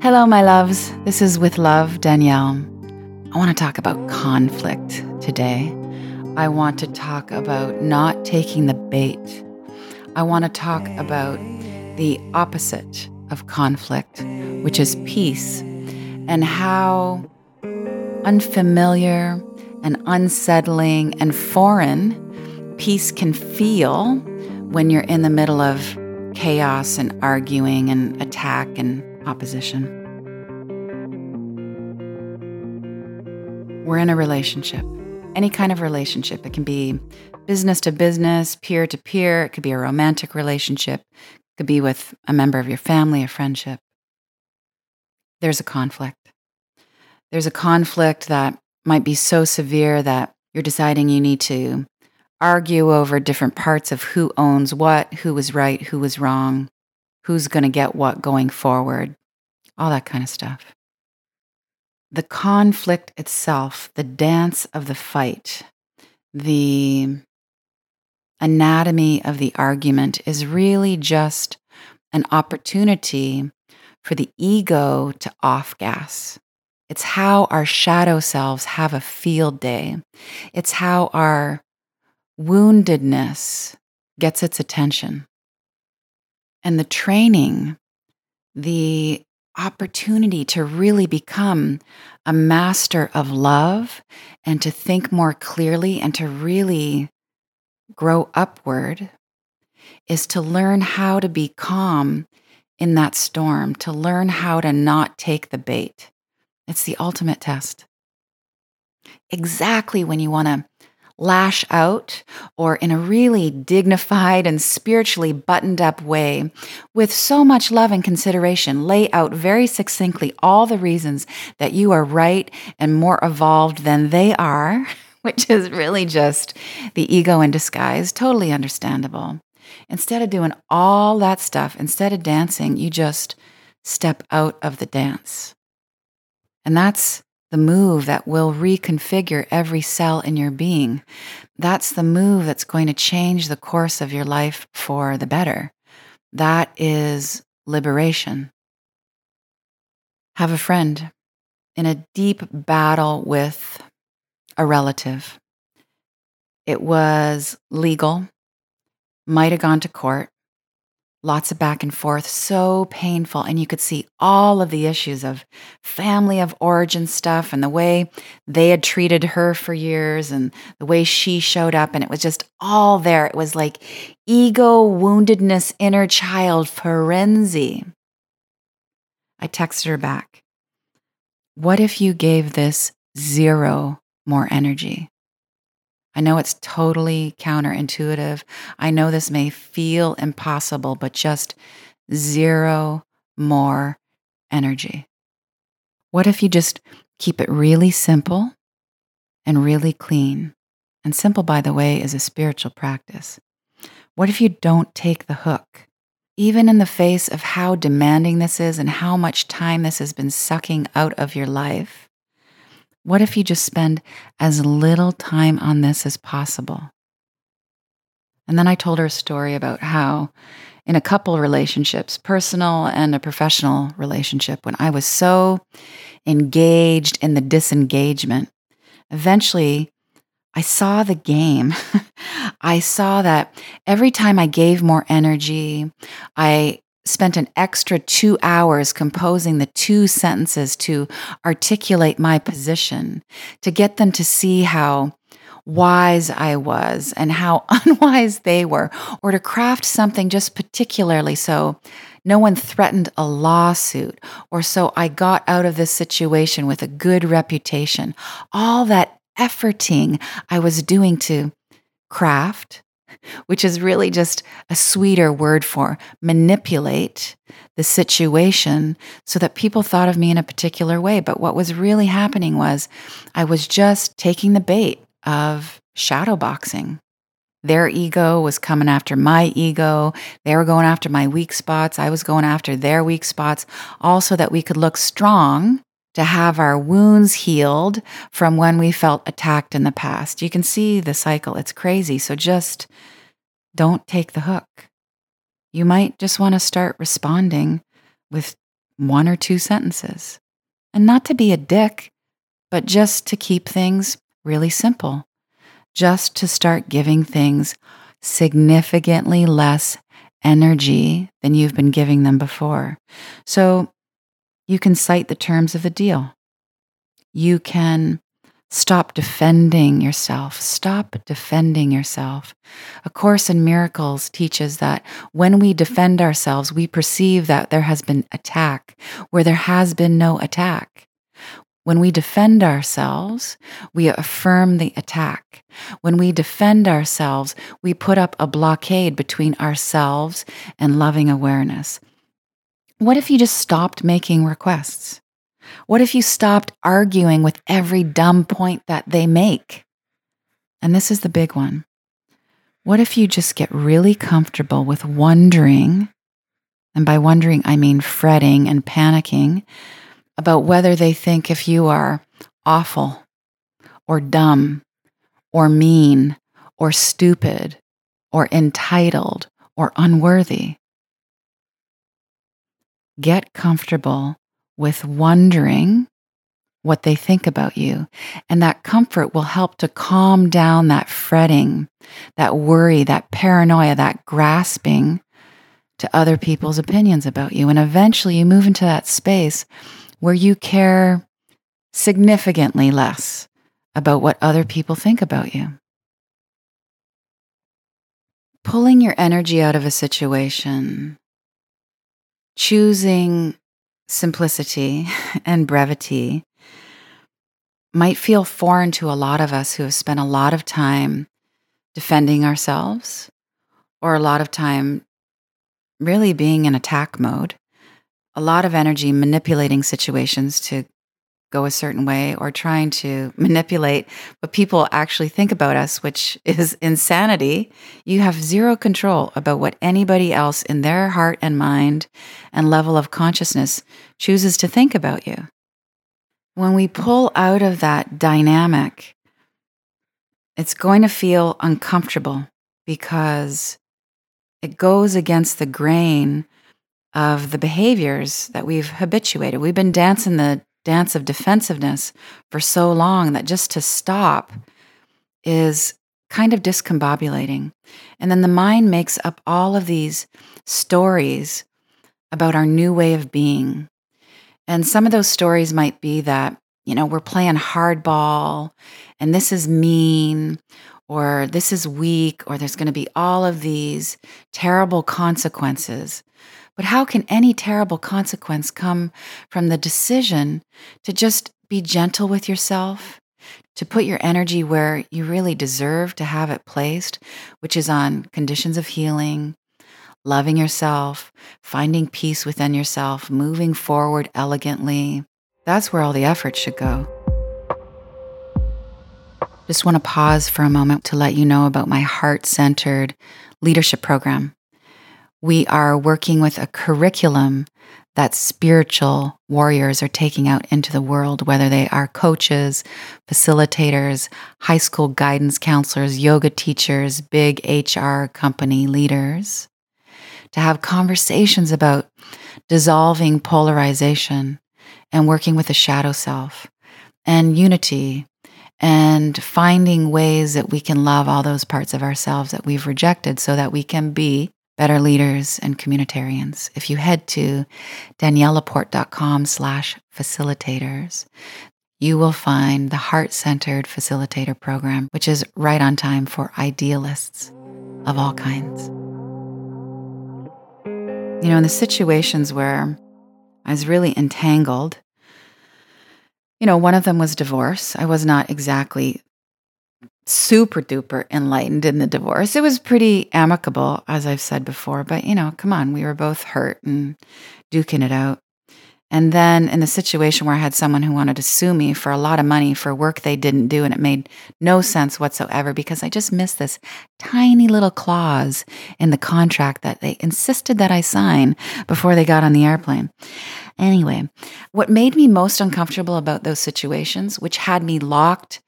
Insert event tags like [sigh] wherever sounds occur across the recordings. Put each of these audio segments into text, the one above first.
Hello, my loves. This is With Love, Danielle. I want to talk about conflict today. I want to talk about not taking the bait. I want to talk about the opposite of conflict, which is peace, and how unfamiliar and unsettling and foreign peace can feel when you're in the middle of chaos and arguing and attack and opposition. We're in a relationship, any kind of relationship. It can be business to business, peer to peer, it could be a romantic relationship, it could be with a member of your family, a friendship. There's a conflict. There's a conflict that might be so severe that you're deciding you need to argue over different parts of who owns what, who was right, who was wrong, who's going to get what going forward, all that kind of stuff. The conflict itself, the dance of the fight, the anatomy of the argument is really just an opportunity for the ego to off gas. It's how our shadow selves have a field day. It's how our woundedness gets its attention. And the training, the opportunity to really become a master of love and to think more clearly and to really grow upward is to learn how to be calm in that storm, to learn how to not take the bait. It's the ultimate test. Exactly when you want to lash out or in a really dignified and spiritually buttoned up way, with so much love and consideration, lay out very succinctly all the reasons that you are right and more evolved than they are, [laughs] which is really just the ego in disguise, totally understandable. Instead of doing all that stuff, instead of dancing, you just step out of the dance. And that's the move that will reconfigure every cell in your being. That's the move that's going to change the course of your life for the better. That is liberation. Have a friend in a deep battle with a relative. It was legal, might have gone to court, lots of back and forth, so painful. And you could see all of the issues of family of origin stuff and the way they had treated her for years and the way she showed up. And it was just all there. It was like ego, woundedness, inner child, frenzy. I texted her back. What if you gave this zero more energy? I know it's totally counterintuitive. I know this may feel impossible, but just zero more energy. What if you just keep it really simple and really clean? And simple, by the way, is a spiritual practice. What if you don't take the hook? Even in the face of how demanding this is and how much time this has been sucking out of your life, what if you just spend as little time on this as possible? And then I told her a story about how, in a couple relationships, personal and a professional relationship, when I was so engaged in the disengagement, eventually I saw the game. [laughs] I saw that every time I gave more energy, I spent an extra two hours composing the two sentences to articulate my position, to get them to see how wise I was and how [laughs] unwise they were, or to craft something just particularly so no one threatened a lawsuit, or so I got out of this situation with a good reputation. All that efforting I was doing to craft, which is really just a sweeter word for manipulate the situation so that people thought of me in a particular way. But what was really happening was I was just taking the bait of shadow boxing. Their ego was coming after my ego. They were going after my weak spots. I was going after their weak spots, all so that we could look strong to have our wounds healed from when we felt attacked in the past. You can see the cycle. It's crazy. So just don't take the hook. You might just want to start responding with one or two sentences. And not to be a dick, but just to keep things really simple, just to start giving things significantly less energy than you've been giving them before. So you can cite the terms of the deal. You can stop defending yourself. Stop defending yourself. A Course in Miracles teaches that when we defend ourselves, we perceive that there has been attack where there has been no attack. When we defend ourselves, we affirm the attack. When we defend ourselves, we put up a blockade between ourselves and loving awareness. What if you just stopped making requests? What if you stopped arguing with every dumb point that they make? And this is the big one. What if you just get really comfortable with wondering, and by wondering, I mean fretting and panicking about whether they think if you are awful or dumb or mean or stupid or entitled or unworthy. Get comfortable with wondering what they think about you. And that comfort will help to calm down that fretting, that worry, that paranoia, that grasping to other people's opinions about you. And eventually you move into that space where you care significantly less about what other people think about you. Pulling your energy out of a situation, choosing simplicity [laughs] and brevity might feel foreign to a lot of us who have spent a lot of time defending ourselves or a lot of time really being in attack mode. A lot of energy manipulating situations to go a certain way or trying to manipulate what people actually think about us, which is insanity. You have zero control about what anybody else in their heart and mind and level of consciousness chooses to think about you. When we pull out of that dynamic, it's going to feel uncomfortable because it goes against the grain of the behaviors that we've habituated. We've been dancing the dance of defensiveness for so long that just to stop is kind of discombobulating. And then the mind makes up all of these stories about our new way of being. And some of those stories might be that, you know, we're playing hardball and this is mean or this is weak or there's going to be all of these terrible consequences but how can any terrible consequence come from the decision to just be gentle with yourself, to put your energy where you really deserve to have it placed, which is on conditions of healing, loving yourself, finding peace within yourself, moving forward elegantly? That's where all the effort should go. Just want to pause for a moment to let you know about my heart centered leadership program we are working with a curriculum that spiritual warriors are taking out into the world, whether they are coaches, facilitators, high school guidance counselors, yoga teachers, big HR company leaders, to have conversations about dissolving polarization and working with the shadow self and unity and finding ways that we can love all those parts of ourselves that we've rejected so that we can be better leaders and communitarians. If you head to daniellelaporte.com slash facilitators, you will find the heart-centered facilitator program, which is right on time for idealists of all kinds. You know, in the situations where I was really entangled, you know, one of them was divorce. I was not exactly super duper enlightened in the divorce. It was pretty amicable, as I've said before, but you know, come on, we were both hurt and duking it out. And then in the situation where I had someone who wanted to sue me for a lot of money for work they didn't do, and it made no sense whatsoever because I just missed this tiny little clause in the contract that they insisted that I sign before they got on the airplane. Anyway, what made me most uncomfortable about those situations, which had me locked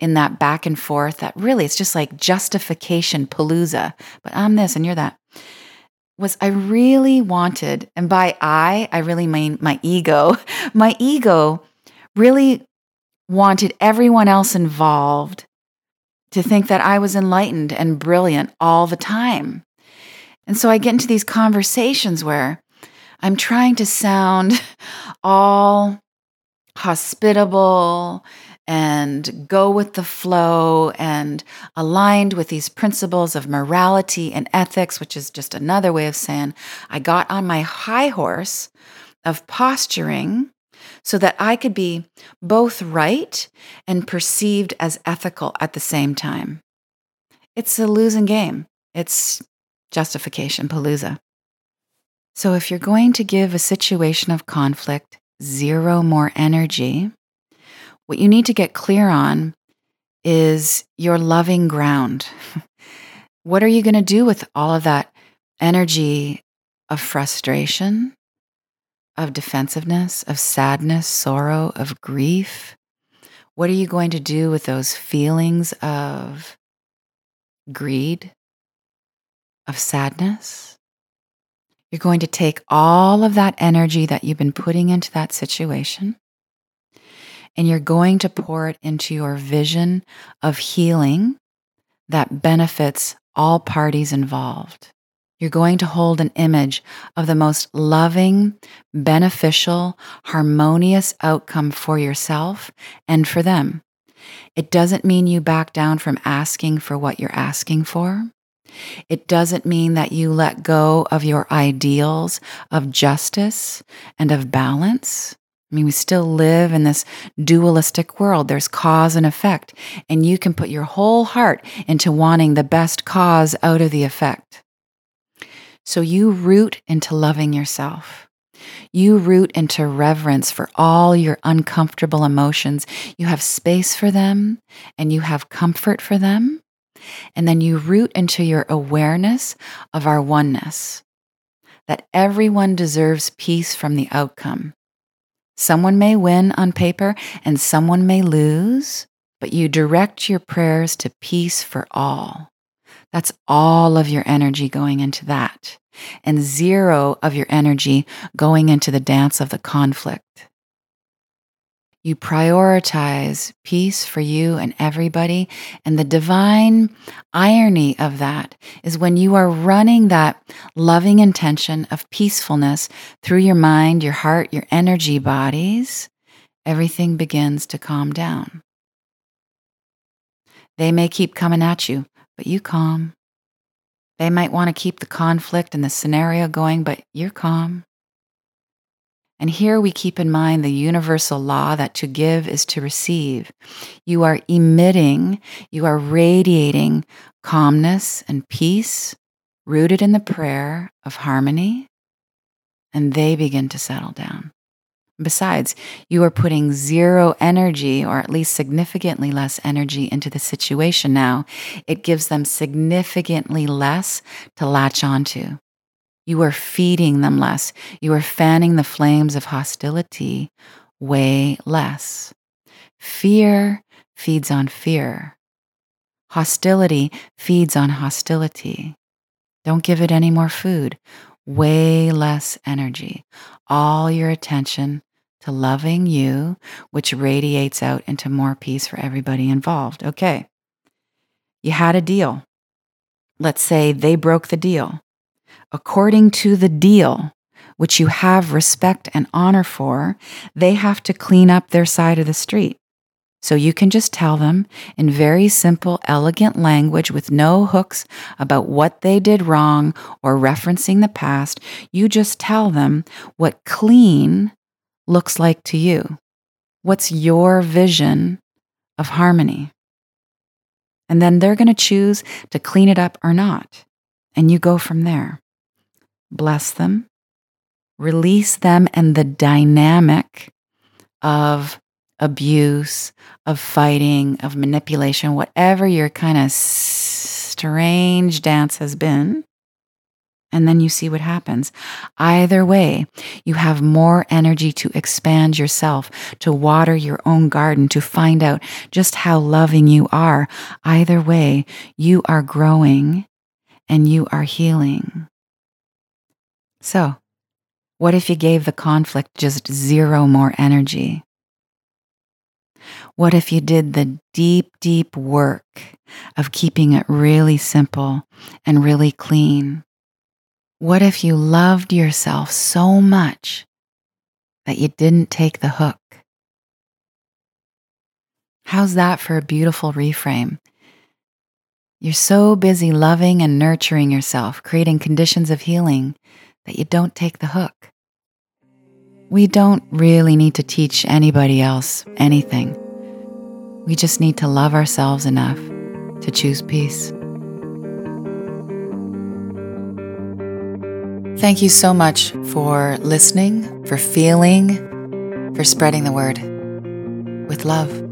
in that back and forth that really it's just like justification palooza. But I'm this and you're that. was I really wanted, and by I, I really mean my ego, [laughs] my ego really wanted everyone else involved to think that I was enlightened and brilliant all the time. And so I get into these conversations where I'm trying to sound [laughs] all hospitable and go with the flow and aligned with these principles of morality and ethics, which is just another way of saying I got on my high horse of posturing so that I could be both right and perceived as ethical at the same time. It's a losing game. It's justification palooza. So, if you're going to give a situation of conflict zero more energy, what you need to get clear on is your loving ground. [laughs] what are you going to do with all of that energy of frustration, of defensiveness, of sadness, sorrow, of grief? What are you going to do with those feelings of greed, of sadness? You're going to take all of that energy that you've been putting into that situation and you're going to pour it into your vision of healing that benefits all parties involved. You're going to hold an image of the most loving, beneficial, harmonious outcome for yourself and for them. It doesn't mean you back down from asking for what you're asking for. It doesn't mean that you let go of your ideals of justice and of balance. I mean, we still live in this dualistic world. There's cause and effect, and you can put your whole heart into wanting the best cause out of the effect. So you root into loving yourself. You root into reverence for all your uncomfortable emotions. You have space for them and you have comfort for them. And then you root into your awareness of our oneness, that everyone deserves peace from the outcome. Someone may win on paper and someone may lose, but you direct your prayers to peace for all. That's all of your energy going into that, and zero of your energy going into the dance of the conflict. You prioritize peace for you and everybody. And the divine irony of that is when you are running that loving intention of peacefulness through your mind, your heart, your energy bodies, everything begins to calm down. They may keep coming at you, but you calm. They might want to keep the conflict and the scenario going, but you're calm. And here we keep in mind the universal law that to give is to receive. You are emitting, you are radiating calmness and peace rooted in the prayer of harmony, and they begin to settle down. Besides, you are putting zero energy, or at least significantly less energy, into the situation now. It gives them significantly less to latch onto. You are feeding them less. You are fanning the flames of hostility way less. Fear feeds on fear. Hostility feeds on hostility. Don't give it any more food. Way less energy. All your attention to loving you, which radiates out into more peace for everybody involved. Okay. You had a deal. Let's say they broke the deal according to the deal, which you have respect and honor for, they have to clean up their side of the street. So you can just tell them in very simple, elegant language with no hooks about what they did wrong or referencing the past. You just tell them what clean looks like to you. What's your vision of harmony? And then they're going to choose to clean it up or not. And you go from there bless them, release them and the dynamic of abuse, of fighting, of manipulation, whatever your kind of strange dance has been. And then you see what happens. Either way, you have more energy to expand yourself, to water your own garden, to find out just how loving you are. Either way, you are growing and you are healing. So, what if you gave the conflict just zero more energy? What if you did the deep, deep work of keeping it really simple and really clean? What if you loved yourself so much that you didn't take the hook? How's that for a beautiful reframe? You're so busy loving and nurturing yourself, creating conditions of healing, that you don't take the hook. We don't really need to teach anybody else anything. We just need to love ourselves enough to choose peace. Thank you so much for listening, for feeling, for spreading the word with love.